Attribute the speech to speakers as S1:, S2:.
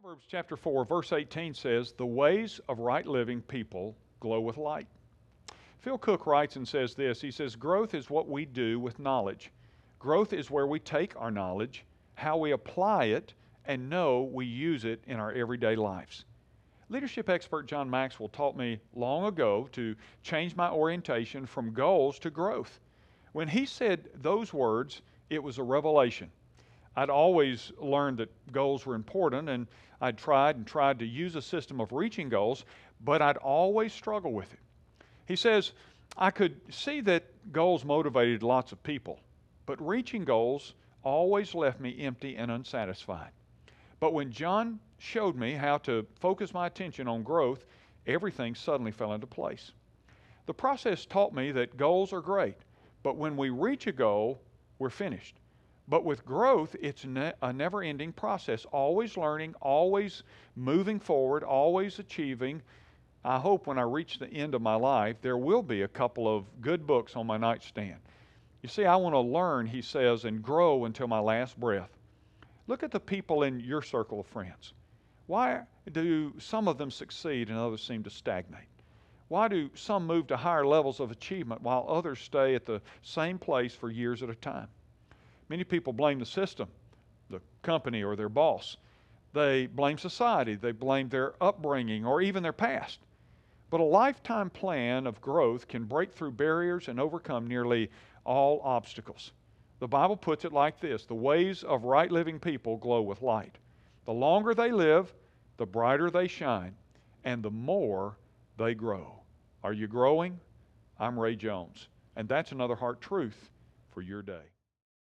S1: Proverbs chapter 4, verse 18 says, The ways of right living people glow with light. Phil Cooke writes and says this He says, Growth is what we do with knowledge. Growth is where we take our knowledge, how we apply it, and know we use it in our everyday lives. Leadership expert John Maxwell taught me long ago to change my orientation from goals to growth. When he said those words, it was a revelation. I'd always learned that goals were important, and I'd tried and tried to use a system of reaching goals, but I'd always struggle with it. He says, I could see that goals motivated lots of people, but reaching goals always left me empty and unsatisfied. But when John showed me how to focus my attention on growth, everything suddenly fell into place. The process taught me that goals are great, but when we reach a goal, we're finished. But with growth, it's ne- a never ending process, always learning, always moving forward, always achieving. I hope when I reach the end of my life, there will be a couple of good books on my nightstand. You see, I want to learn, he says, and grow until my last breath. Look at the people in your circle of friends. Why do some of them succeed and others seem to stagnate? Why do some move to higher levels of achievement while others stay at the same place for years at a time? Many people blame the system, the company, or their boss. They blame society, they blame their upbringing, or even their past. But a lifetime plan of growth can break through barriers and overcome nearly all obstacles. The Bible puts it like this The ways of right living people glow with light. The longer they live, the brighter they shine, and the more they grow. Are you growing? I'm Ray Jones, and that's another heart truth for your day.